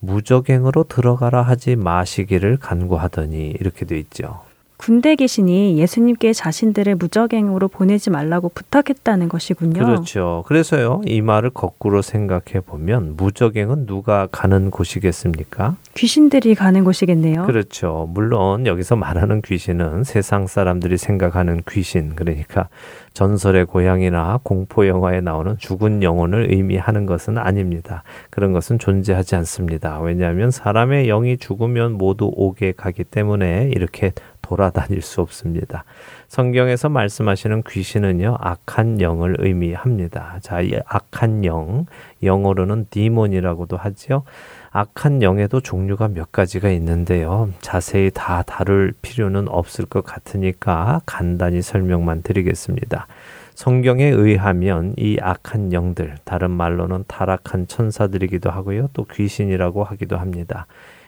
무적행으로 들어가라 하지 마시기를 간구하더니 이렇게 되어 있죠. 군대 귀신이 예수님께 자신들을 무적행으로 보내지 말라고 부탁했다는 것이군요. 그렇죠. 그래서요, 이 말을 거꾸로 생각해 보면 무적행은 누가 가는 곳이겠습니까? 귀신들이 가는 곳이겠네요. 그렇죠. 물론 여기서 말하는 귀신은 세상 사람들이 생각하는 귀신, 그러니까 전설의 고향이나 공포 영화에 나오는 죽은 영혼을 의미하는 것은 아닙니다. 그런 것은 존재하지 않습니다. 왜냐하면 사람의 영이 죽으면 모두 옥에 가기 때문에 이렇게 돌아다닐 수 없습니다. 성경에서 말씀하시는 귀신은요, 악한 영을 의미합니다. 자, 이 악한 영, 영어로는 디몬이라고도 하지요. 악한 영에도 종류가 몇 가지가 있는데요. 자세히 다 다룰 필요는 없을 것 같으니까 간단히 설명만 드리겠습니다. 성경에 의하면 이 악한 영들, 다른 말로는 타락한 천사들이기도 하고요. 또 귀신이라고 하기도 합니다.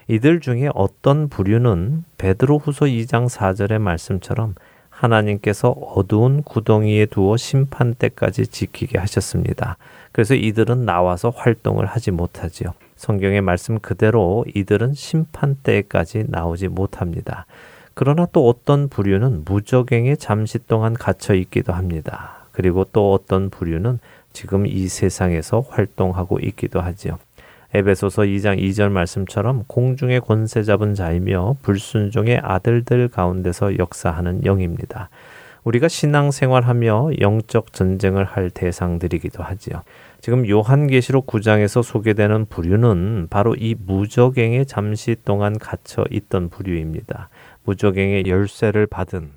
이들 중에 어떤 부류는 베드로 후서 2장 4절의 말씀처럼 하나님께서 어두운 구덩이에 두어 심판 때까지 지키게 하셨습니다. 그래서 이들은 나와서 활동을 하지 못하지요. 성경의 말씀 그대로 이들은 심판 때까지 나오지 못합니다. 그러나 또 어떤 부류는 무적행에 잠시 동안 갇혀 있기도 합니다. 그리고 또 어떤 부류는 지금 이 세상에서 활동하고 있기도 하지요. 에베소서 2장 2절 말씀처럼 공중의 권세 잡은 자이며 불순종의 아들들 가운데서 역사하는 영입니다. 우리가 신앙생활하며 영적 전쟁을 할 대상들이기도 하지요. 지금 요한계시록 9장에서 소개되는 부류는 바로 이 무적행에 잠시 동안 갇혀 있던 부류입니다. 무적행의 열쇠를 받은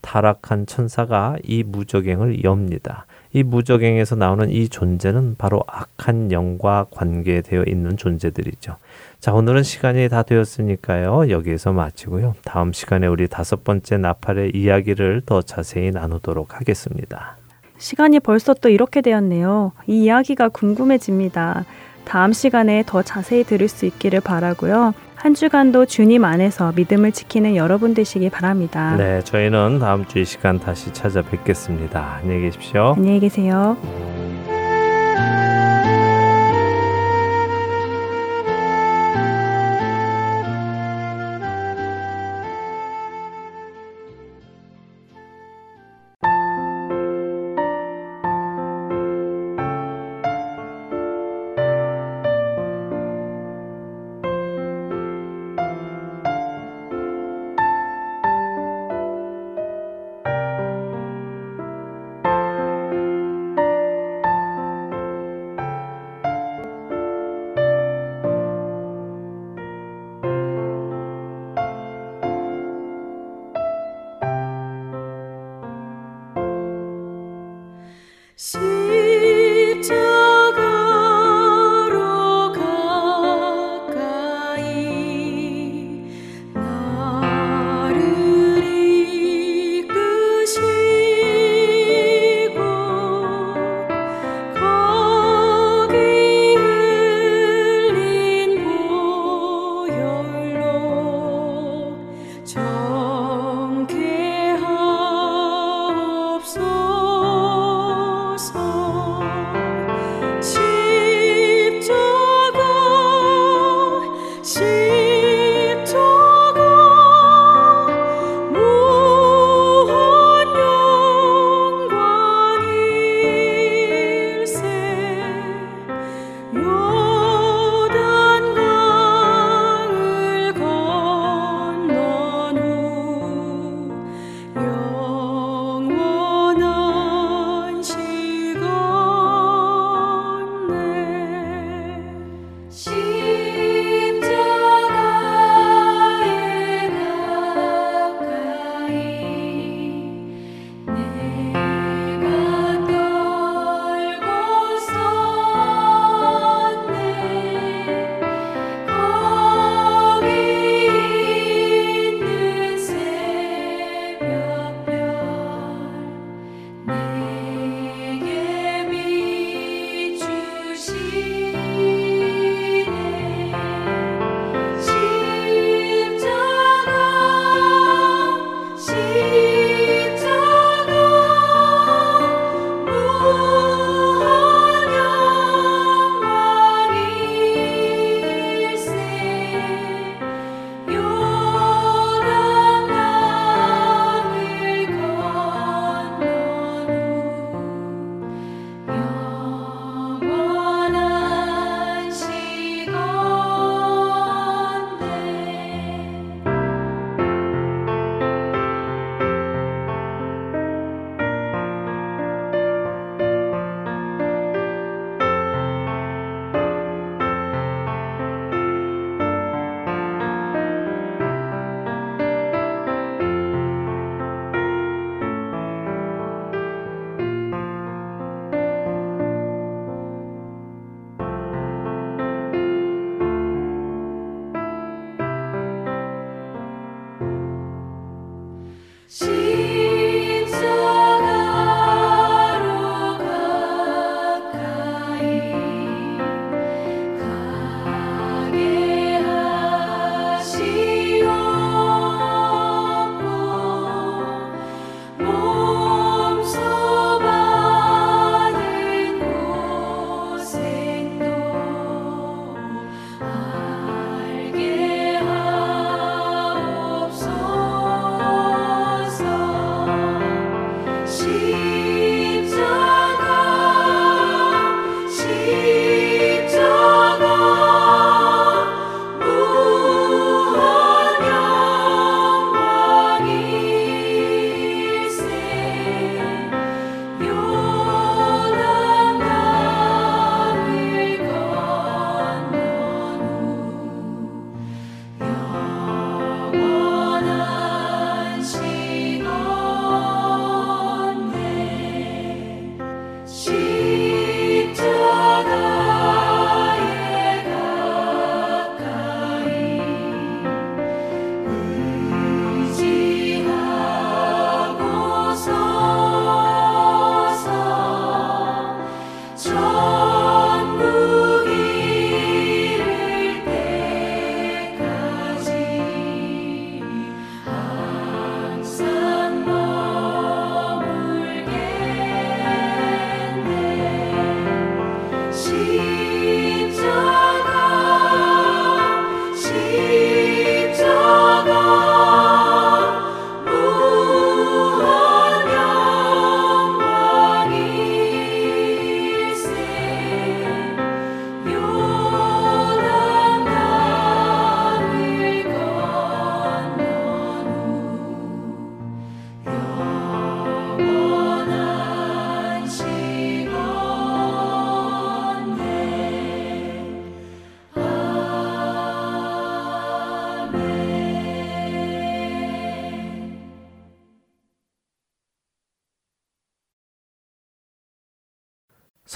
타락한 천사가 이 무적행을 엽니다. 이 무적행에서 나오는 이 존재는 바로 악한 영과 관계되어 있는 존재들이죠. 자, 오늘은 시간이 다 되었으니까요. 여기에서 마치고요. 다음 시간에 우리 다섯 번째 나팔의 이야기를 더 자세히 나누도록 하겠습니다. 시간이 벌써 또 이렇게 되었네요. 이 이야기가 궁금해집니다. 다음 시간에 더 자세히 들을 수 있기를 바라고요. 한 주간도 주님 안에서 믿음을 지키는 여러분 되시기 바랍니다. 네, 저희는 다음 주 이 시간 다시 찾아뵙겠습니다. 안녕히 계십시오. 안녕히 계세요.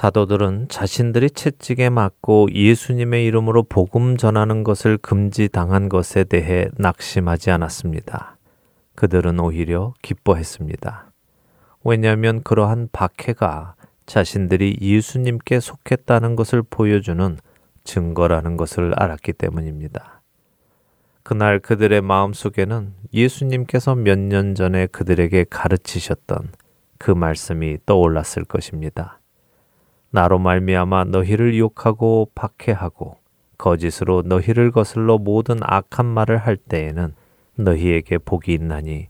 사도들은 자신들이 채찍에 맞고 예수님의 이름으로 복음 전하는 것을 금지당한 것에 대해 낙심하지 않았습니다. 그들은 오히려 기뻐했습니다. 왜냐하면 그러한 박해가 자신들이 예수님께 속했다는 것을 보여주는 증거라는 것을 알았기 때문입니다. 그날 그들의 마음 속에는 예수님께서 몇 년 전에 그들에게 가르치셨던 그 말씀이 떠올랐을 것입니다. 나로 말미암아 너희를 유혹하고 박해하고 거짓으로 너희를 거슬러 모든 악한 말을 할 때에는 너희에게 복이 있나니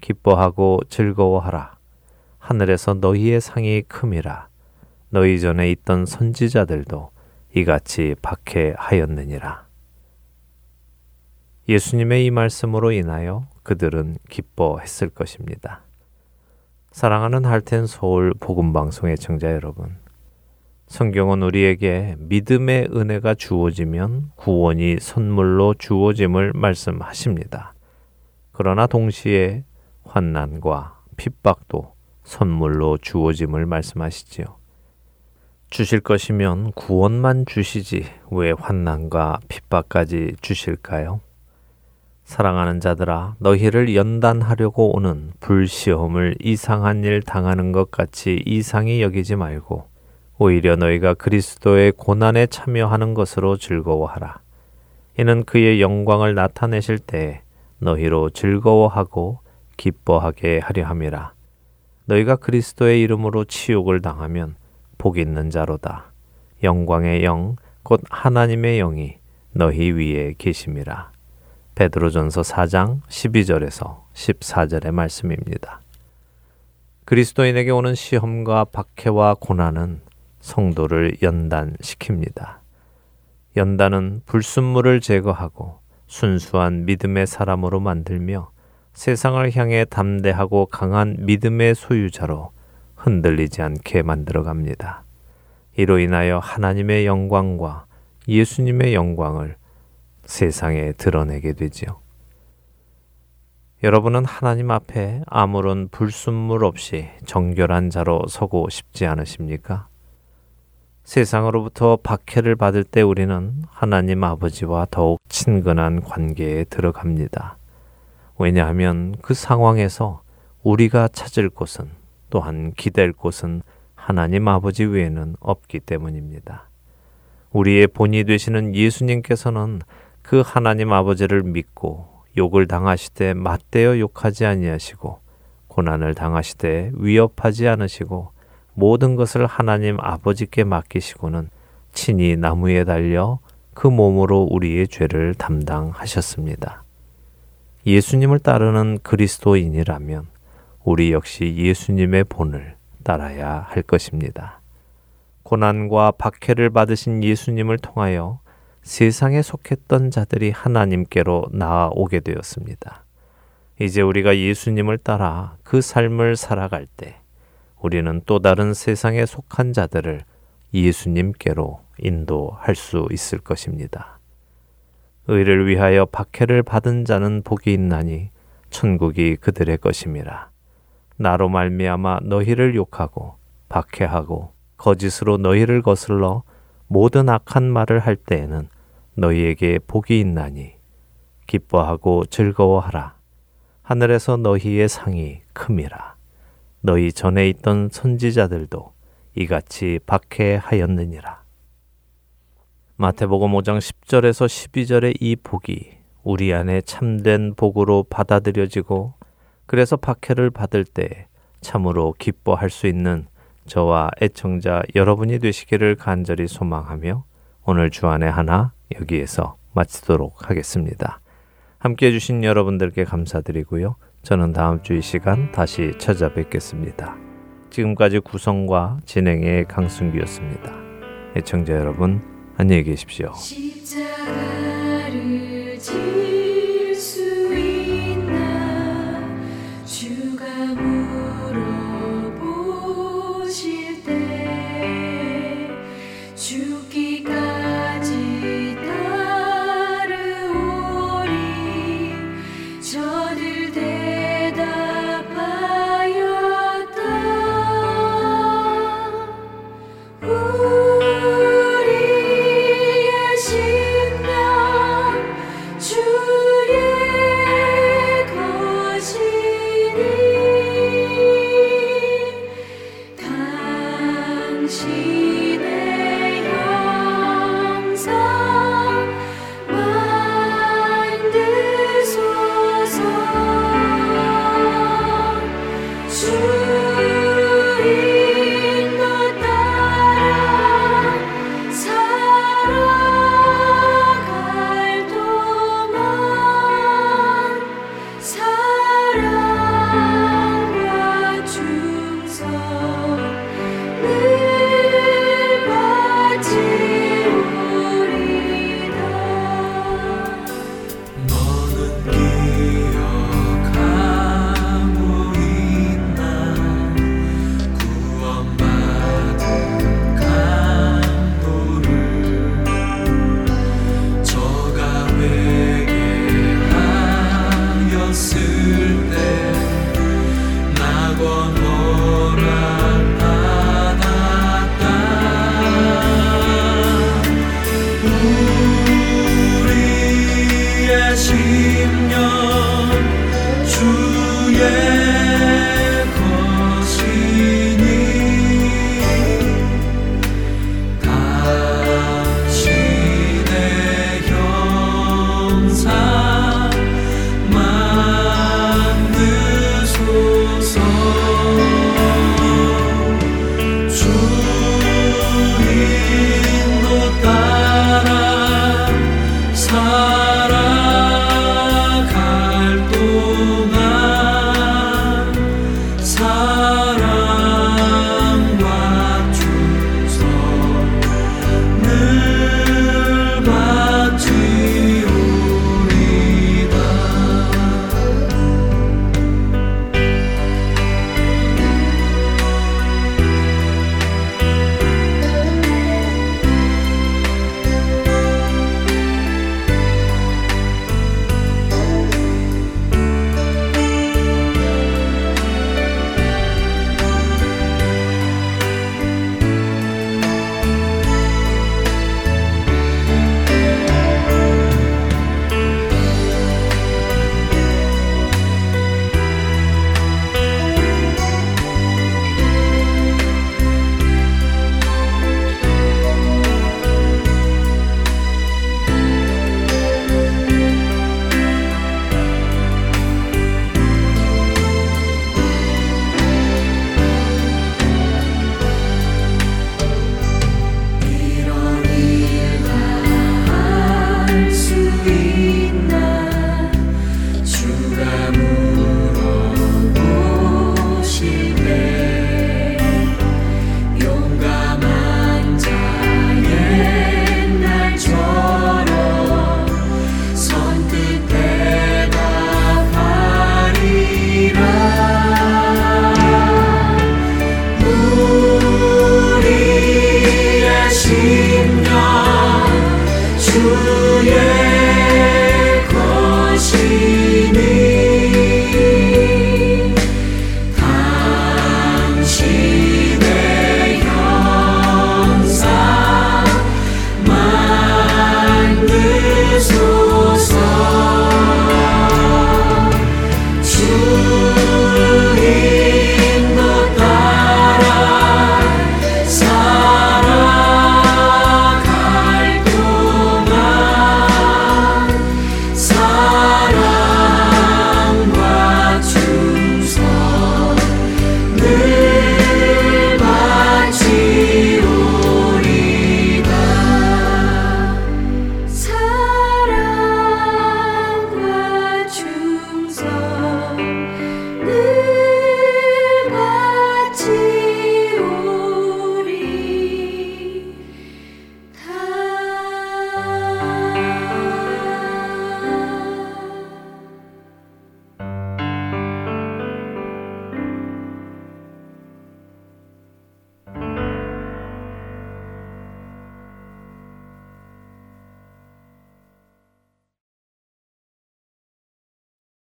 기뻐하고 즐거워하라. 하늘에서 너희의 상이 큼이라. 너희 전에 있던 선지자들도 이같이 박해하였느니라. 예수님의 이 말씀으로 인하여 그들은 기뻐했을 것입니다. 사랑하는 할텐 서울 복음 방송의 청자 여러분. 성경은 우리에게 믿음의 은혜가 주어지면 구원이 선물로 주어짐을 말씀하십니다. 그러나 동시에 환난과 핍박도 선물로 주어짐을 말씀하시지요. 주실 것이면 구원만 주시지 왜 환난과 핍박까지 주실까요? 사랑하는 자들아, 너희를 연단하려고 오는 불시험을 이상한 일 당하는 것 같이 이상히 여기지 말고 오히려 너희가 그리스도의 고난에 참여하는 것으로 즐거워하라. 이는 그의 영광을 나타내실 때 너희로 즐거워하고 기뻐하게 하려 함이라. 너희가 그리스도의 이름으로 치욕을 당하면 복 있는 자로다. 영광의 영, 곧 하나님의 영이 너희 위에 계심이라. 베드로전서 4장 12절에서 14절의 말씀입니다. 그리스도인에게 오는 시험과 박해와 고난은 성도를 연단시킵니다. 연단은 불순물을 제거하고 순수한 믿음의 사람으로 만들며 세상을 향해 담대하고 강한 믿음의 소유자로 흔들리지 않게 만들어 갑니다. 이로 인하여 하나님의 영광과 예수님의 영광을 세상에 드러내게 되지요. 여러분은 하나님 앞에 아무런 불순물 없이 정결한 자로 서고 싶지 않으십니까? 세상으로부터 박해를 받을 때 우리는 하나님 아버지와 더욱 친근한 관계에 들어갑니다. 왜냐하면 그 상황에서 우리가 찾을 곳은 또한 기댈 곳은 하나님 아버지 외에는 없기 때문입니다. 우리의 본이 되시는 예수님께서는 그 하나님 아버지를 믿고 욕을 당하시되 맞대어 욕하지 아니하시고 고난을 당하시되 위협하지 않으시고 모든 것을 하나님 아버지께 맡기시고는 친히 나무에 달려 그 몸으로 우리의 죄를 담당하셨습니다. 예수님을 따르는 그리스도인이라면 우리 역시 예수님의 본을 따라야 할 것입니다. 고난과 박해를 받으신 예수님을 통하여 세상에 속했던 자들이 하나님께로 나아오게 되었습니다. 이제 우리가 예수님을 따라 그 삶을 살아갈 때 우리는 또 다른 세상에 속한 자들을 예수님께로 인도할 수 있을 것입니다. 의를 위하여 박해를 받은 자는 복이 있나니 천국이 그들의 것임이라. 나로 말미암아 너희를 욕하고 박해하고 거짓으로 너희를 거슬러 모든 악한 말을 할 때에는 너희에게 복이 있나니 기뻐하고 즐거워하라. 하늘에서 너희의 상이 큼이라. 너희 전에 있던 선지자들도 이같이 박해하였느니라. 마태복음 5장 10절에서 12절의 이 복이 우리 안에 참된 복으로 받아들여지고 그래서 박해를 받을 때 참으로 기뻐할 수 있는 저와 애청자 여러분이 되시기를 간절히 소망하며 오늘 주안의 하나 여기에서 마치도록 하겠습니다. 함께 해주신 여러분들께 감사드리고요. 저는 다음 주 이 시간 다시 찾아뵙겠습니다. 지금까지 구성과 진행의 강순기였습니다. 애청자 여러분, 안녕히 계십시오.